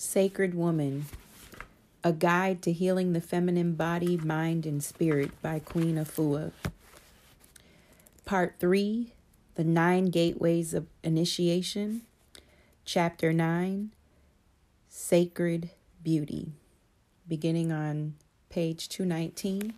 Sacred Woman A Guide to Healing the Feminine Body, Mind, and Spirit by Queen Afua. Part 3 The Nine Gateways of Initiation. Chapter 9 Sacred Beauty. Beginning on page 219.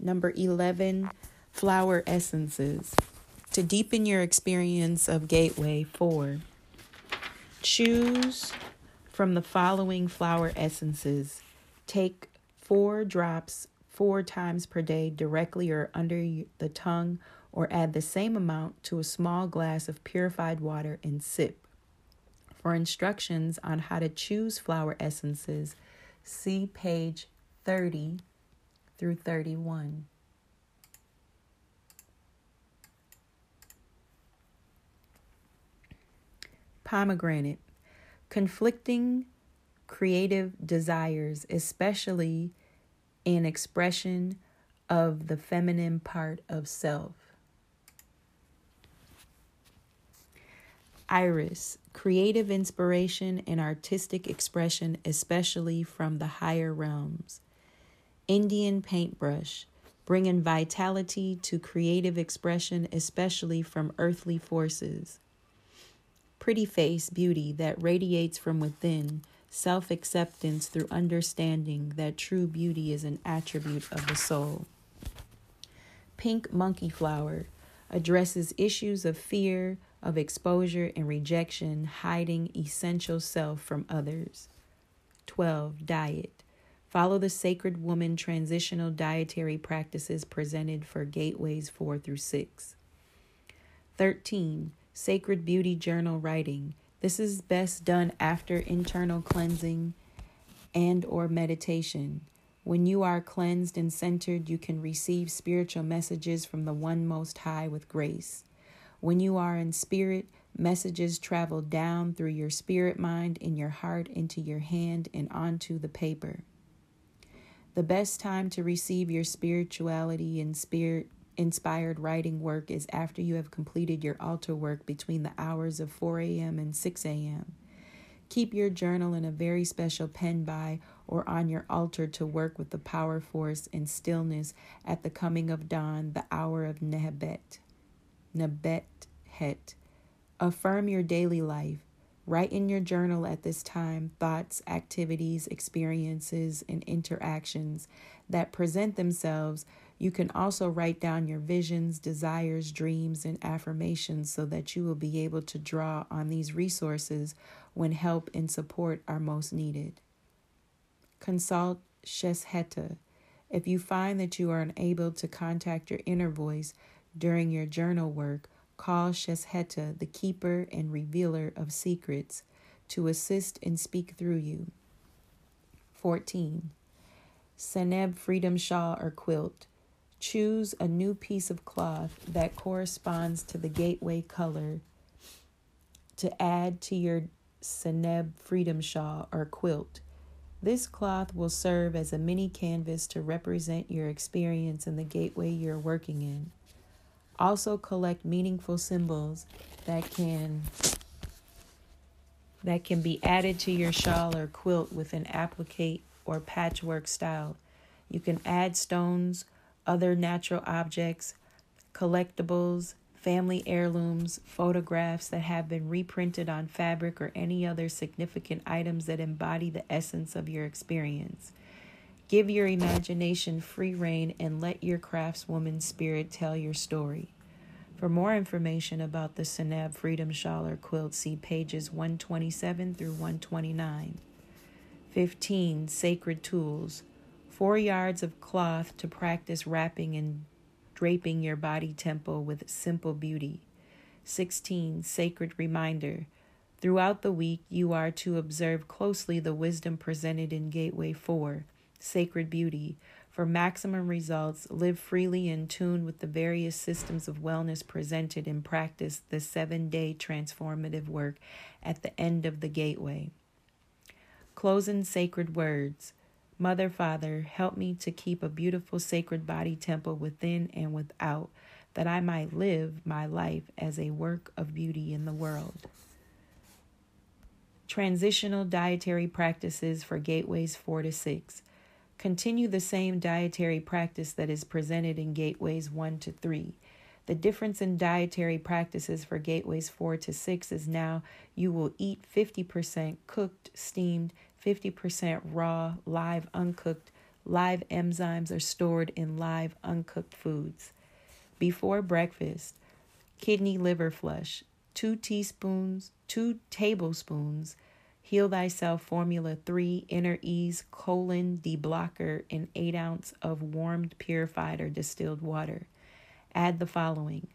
Number 11 Flower Essences. To deepen your experience of Gateway 4, choose from the following flower essences. Take four drops four times per day directly or under the tongue, or add the same amount to a small glass of purified water and sip. For instructions on how to choose flower essences, see page 30 through 31. Pomegranate conflicting creative desires, especially in expression of the feminine part of self. Iris, creative inspiration and artistic expression, especially from the higher realms. Indian paintbrush, bringing vitality to creative expression, especially from earthly forces pretty face beauty that radiates from within, self acceptance through understanding that true beauty is an attribute of the soul. Pink monkey flower addresses issues of fear, of exposure and rejection, hiding essential self from others. 12. Diet. Follow the sacred woman transitional dietary practices presented for gateways 4 through 6. 13 sacred beauty journal writing. This is best done after internal cleansing and or meditation. When you are cleansed and centered, you can receive spiritual messages from the one most high with grace. When you are in spirit, messages travel down through your spirit mind in your heart into your hand and onto the paper. The best time to receive your spirituality and spirit inspired writing work is after you have completed your altar work between the hours of 4 a.m. and 6 a.m. Keep your journal in a very special pen by or on your altar to work with the power force and stillness at the coming of dawn, the hour of Nebet. Nebet Het. Affirm your daily life. Write in your journal at this time thoughts, activities, experiences, and interactions that present themselves you can also write down your visions, desires, dreams, and affirmations so that you will be able to draw on these resources when help and support are most needed. Consult Shesheta. If you find that you are unable to contact your inner voice during your journal work, call Shesheta, the keeper and revealer of secrets, to assist and speak through you. 14. Seneb Freedom Shawl or Quilt. Choose a new piece of cloth that corresponds to the gateway color to add to your Seneb freedom shawl or quilt. This cloth will serve as a mini canvas to represent your experience in the gateway you're working in. Also collect meaningful symbols that can that can be added to your shawl or quilt with an applique or patchwork style. You can add stones other natural objects, collectibles, family heirlooms, photographs that have been reprinted on fabric, or any other significant items that embody the essence of your experience. Give your imagination free rein and let your craftswoman spirit tell your story. For more information about the Seneb Freedom Shawl or Quilt, see pages 127 through 129. 15. Sacred Tools four yards of cloth to practice wrapping and draping your body temple with simple beauty. 16. Sacred reminder. Throughout the week, you are to observe closely the wisdom presented in Gateway 4, Sacred Beauty. For maximum results, live freely in tune with the various systems of wellness presented and practice the seven day transformative work at the end of the Gateway. Closing sacred words. Mother, Father, help me to keep a beautiful sacred body temple within and without, that I might live my life as a work of beauty in the world. Transitional dietary practices for gateways 4 to 6. Continue the same dietary practice that is presented in gateways 1 to 3. The difference in dietary practices for gateways 4 to 6 is now you will eat 50% cooked, steamed, 50% raw, live, uncooked. Live enzymes are stored in live, uncooked foods. Before breakfast, kidney liver flush, two teaspoons, two tablespoons, heal thyself formula 3 inner ease colon deblocker in 8 ounce of warmed purified or distilled water add the following.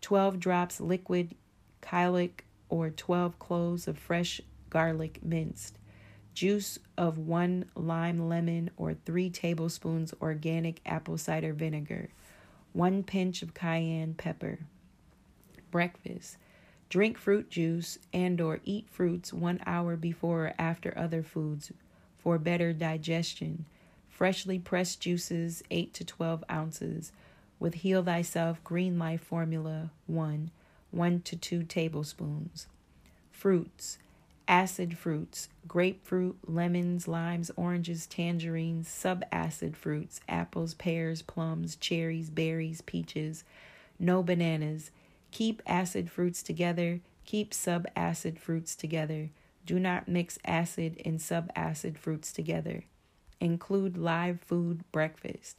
12 drops liquid Kyolic or 12 cloves of fresh garlic minced. Juice of one lime lemon or 3 tablespoons organic apple cider vinegar. 1 pinch of cayenne pepper. Breakfast. Drink fruit juice and or eat fruits 1 hour before or after other foods for better digestion. Freshly pressed juices 8 to 12 ounces with heal thyself green life formula 1 1 to 2 tablespoons. Fruits acid fruits grapefruit lemons limes oranges tangerines subacid fruits apples pears plums cherries berries peaches. No bananas. Keep acid fruits together. Keep subacid fruits together. Do not mix acid and subacid fruits together. Include live food breakfast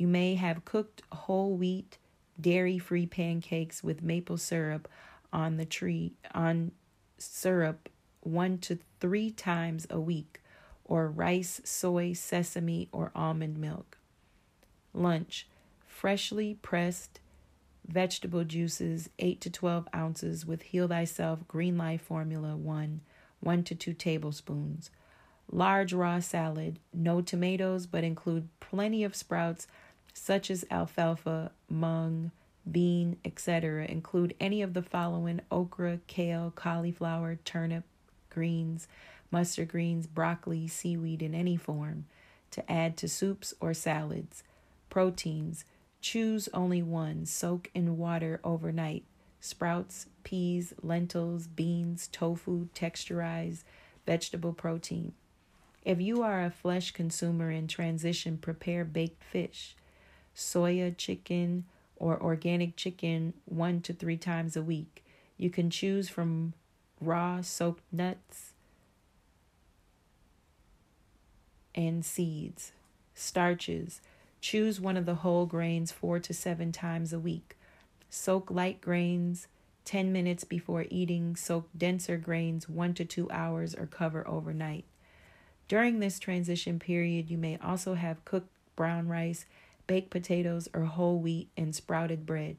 you may have cooked whole wheat, dairy free pancakes with maple syrup on the tree on syrup one to three times a week, or rice, soy, sesame, or almond milk. Lunch freshly pressed vegetable juices 8 to 12 ounces with Heal Thyself Green Life Formula 1, 1 to 2 tablespoons. Large raw salad, no tomatoes, but include plenty of sprouts such as alfalfa, mung, bean, etc., include any of the following okra, kale, cauliflower, turnip, greens, mustard greens, broccoli, seaweed in any form to add to soups or salads. Proteins choose only one, soak in water overnight. Sprouts, peas, lentils, beans, tofu, texturized vegetable protein. If you are a flesh consumer in transition, prepare baked fish soya chicken, or organic chicken one to three times a week. You can choose from raw soaked nuts and seeds. Starches. Choose one of the whole grains four to seven times a week. Soak light grains 10 minutes before eating. Soak denser grains one to two hours or cover overnight. During this transition period, you may also have cooked brown rice baked potatoes or whole wheat and sprouted bread,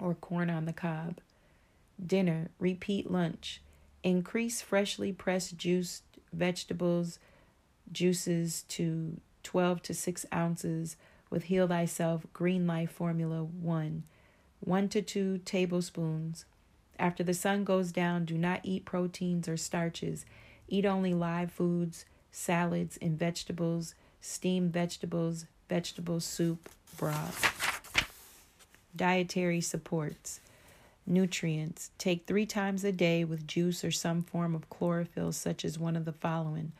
or corn on the cob. Dinner, repeat lunch. Increase freshly pressed juiced vegetables juices to 12 to 6 ounces with Heal Thyself Green Life Formula 1, 1 to 2 tablespoons. After the sun goes down, do not eat proteins or starches. Eat only live foods, salads, and vegetables, steamed vegetables, vegetable soup, broth. Dietary supports. Nutrients. Take three times a day with juice or some form of chlorophyll, such as one of the following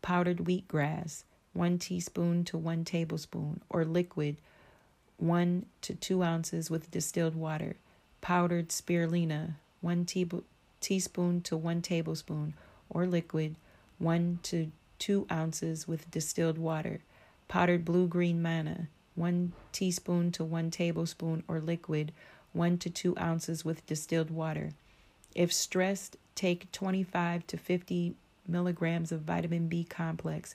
powdered wheatgrass, one teaspoon to one tablespoon, or liquid, one to two ounces with distilled water. Powdered spirulina, one te- teaspoon to one tablespoon, or liquid, one to two ounces with distilled water powdered blue green manna, 1 teaspoon to 1 tablespoon or liquid, 1 to 2 ounces with distilled water. If stressed, take 25 to 50 milligrams of vitamin B complex,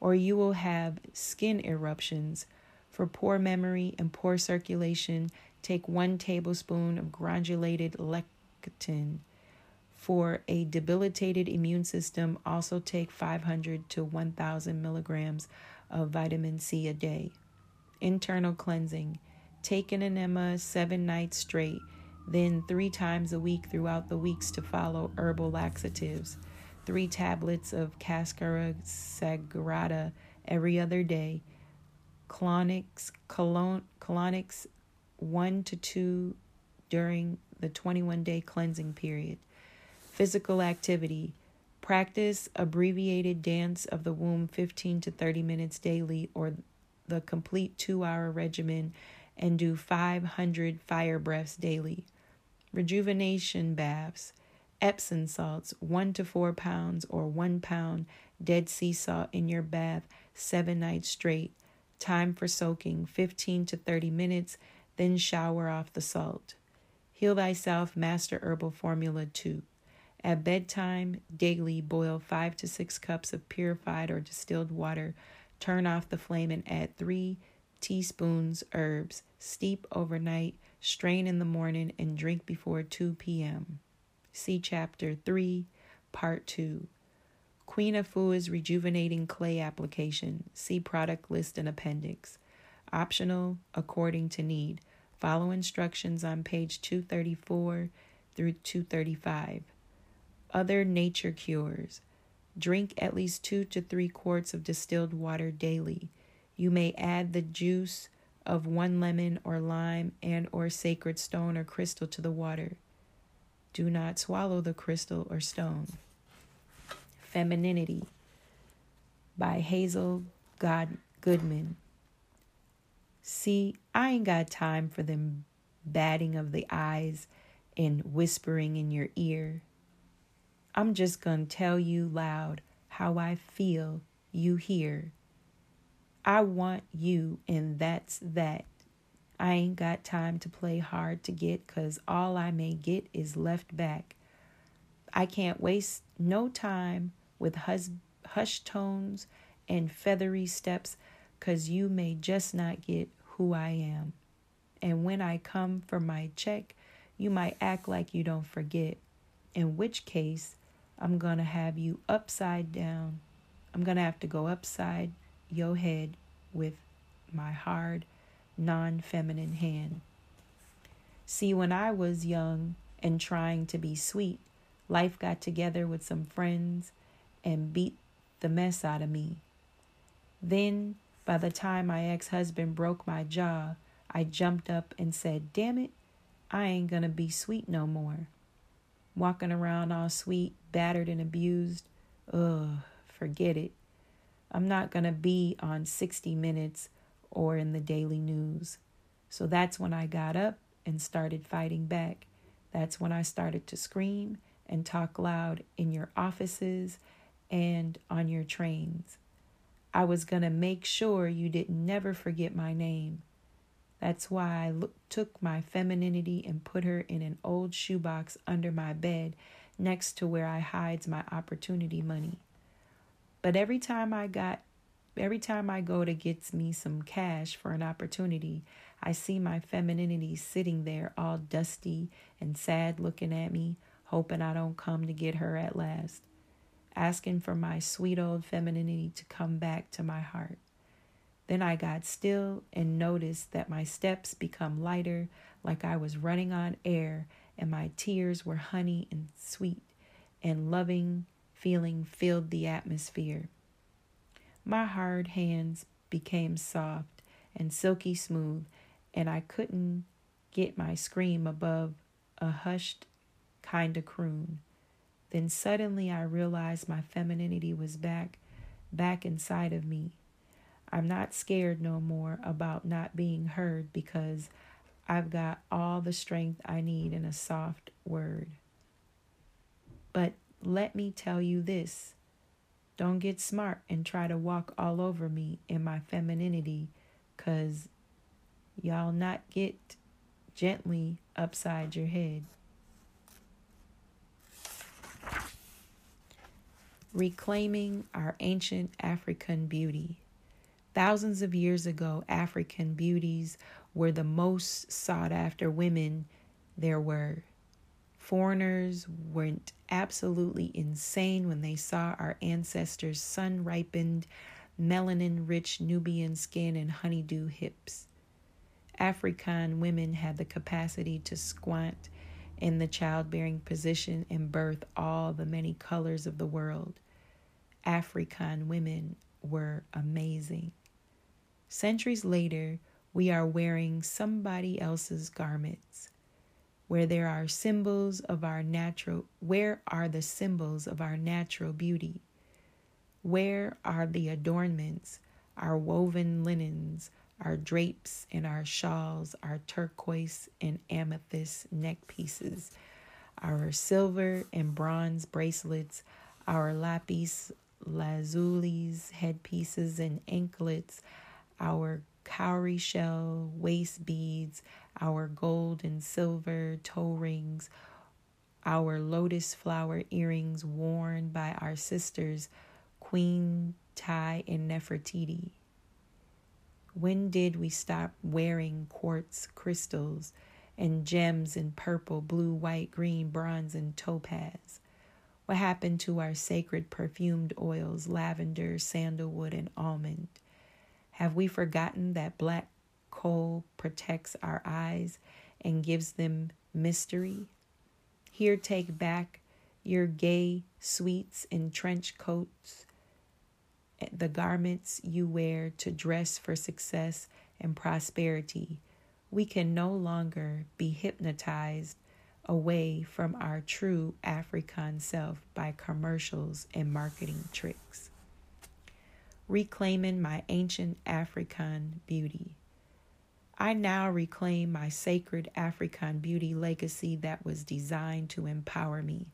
or you will have skin eruptions. For poor memory and poor circulation, take 1 tablespoon of granulated lecithin. For a debilitated immune system, also take 500 to 1,000 milligrams of vitamin C a day. Internal cleansing. Take an enema seven nights straight, then three times a week throughout the weeks to follow herbal laxatives. Three tablets of Cascara sagrada every other day. Colonics, colon, colonics one to two during the 21 day cleansing period. Physical activity Practice abbreviated dance of the womb 15 to 30 minutes daily or the complete two hour regimen and do 500 fire breaths daily. Rejuvenation baths, Epsom salts, 1 to 4 pounds or 1 pound Dead Sea salt in your bath seven nights straight. Time for soaking 15 to 30 minutes, then shower off the salt. Heal Thyself Master Herbal Formula 2. At bedtime, daily boil 5 to 6 cups of purified or distilled water. Turn off the flame and add 3 teaspoons herbs. Steep overnight, strain in the morning, and drink before 2 p.m. See Chapter 3, Part 2. Queen Afua's Rejuvenating Clay Application. See product list and appendix. Optional according to need. Follow instructions on page 234 through 235. Other nature cures. Drink at least two to three quarts of distilled water daily. You may add the juice of one lemon or lime and or sacred stone or crystal to the water. Do not swallow the crystal or stone. Femininity by Hazel God Goodman. See, I ain't got time for them batting of the eyes and whispering in your ear. I'm just going to tell you loud how I feel you hear. I want you, and that's that. I ain't got time to play hard to get, 'cause all I may get is left back. I can't waste no time with hus- hushed tones and feathery steps, because you may just not get who I am. And when I come for my check, you might act like you don't forget, in which case, I'm going to have you upside down. I'm going to have to go upside your head with my hard, non feminine hand. See, when I was young and trying to be sweet, life got together with some friends and beat the mess out of me. Then, by the time my ex husband broke my jaw, I jumped up and said, Damn it, I ain't gonna be sweet no more. Walking around all sweet, battered, and abused, ugh, forget it. I'm not gonna be on 60 Minutes or in the daily news. So that's when I got up and started fighting back. That's when I started to scream and talk loud in your offices and on your trains. I was going to make sure you didn't never forget my name. That's why I look, took my femininity and put her in an old shoebox under my bed next to where I hides my opportunity money. But every time I got every time I go to get me some cash for an opportunity, I see my femininity sitting there all dusty and sad looking at me, hoping I don't come to get her at last asking for my sweet old femininity to come back to my heart. Then I got still and noticed that my steps become lighter, like I was running on air, and my tears were honey and sweet, and loving feeling filled the atmosphere. My hard hands became soft and silky smooth, and I couldn't get my scream above a hushed kind of croon. Then suddenly I realized my femininity was back, back inside of me. I'm not scared no more about not being heard because I've got all the strength I need in a soft word. But let me tell you this don't get smart and try to walk all over me in my femininity because y'all not get gently upside your head. reclaiming our ancient African beauty. Thousands of years ago, African beauties were the most sought after women there were. Foreigners went absolutely insane when they saw our ancestors' sun ripened, melanin rich Nubian skin and honeydew hips. African women had the capacity to squat in the childbearing position and birth all the many colors of the world. African women were amazing. Centuries later, we are wearing somebody else's garments. where there are symbols of our natural where are the symbols of our natural beauty where are the adornments our woven linens our drapes and our shawls our turquoise and amethyst neck pieces our silver and bronze bracelets our lapis lazulis headpieces and anklets our cowrie shell waist beads our gold and silver toe rings, our lotus flower earrings worn by our sisters Queen Tai and Nefertiti. When did we stop wearing quartz crystals and gems in purple, blue, white, green, bronze, and topaz? What happened to our sacred perfumed oils, lavender, sandalwood, and almond? Have we forgotten that black kohl protects our eyes and gives them mystery. Here, take back your gay sweets and trench coats, eh, the garments you wear to dress for success and prosperity. We can no longer be hypnotized away from our true African self by commercials and marketing tricks. Reclaiming my ancient African beauty. I now reclaim my sacred African beauty legacy that was designed to empower me.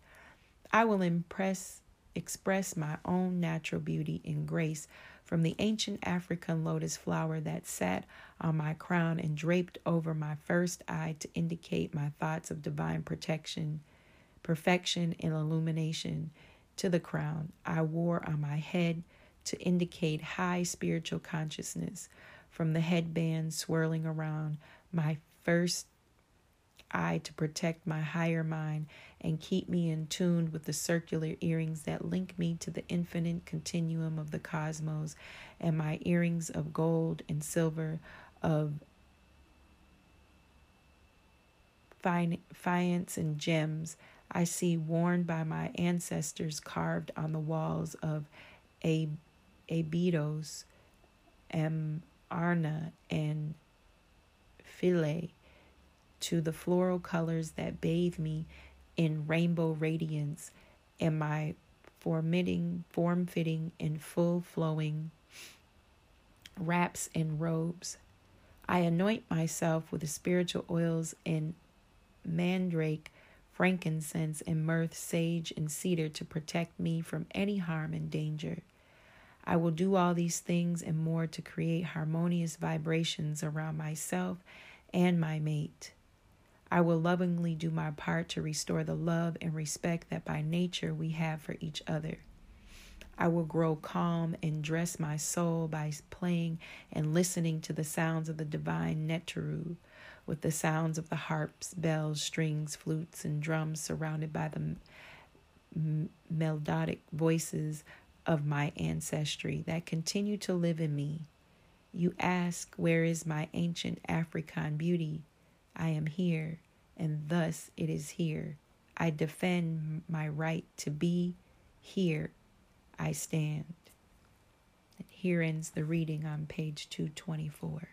I will impress, express my own natural beauty and grace from the ancient African lotus flower that sat on my crown and draped over my first eye to indicate my thoughts of divine protection, perfection, and illumination, to the crown I wore on my head to indicate high spiritual consciousness from the headband swirling around my first eye to protect my higher mind and keep me in tune with the circular earrings that link me to the infinite continuum of the cosmos, and my earrings of gold and silver, of faience and gems I see worn by my ancestors carved on the walls of Abydos, M. Arna and Philae to the floral colors that bathe me in rainbow radiance and my formitting, form fitting, and full flowing wraps and robes. I anoint myself with the spiritual oils and mandrake, frankincense, and myrrh, sage, and cedar to protect me from any harm and danger. I will do all these things and more to create harmonious vibrations around myself and my mate. I will lovingly do my part to restore the love and respect that by nature we have for each other. I will grow calm and dress my soul by playing and listening to the sounds of the divine Neteru, with the sounds of the harps, bells, strings, flutes, and drums surrounded by the m- melodic voices of my ancestry that continue to live in me. You ask, Where is my ancient African beauty? I am here, and thus it is here. I defend my right to be here. I stand. And here ends the reading on page 224.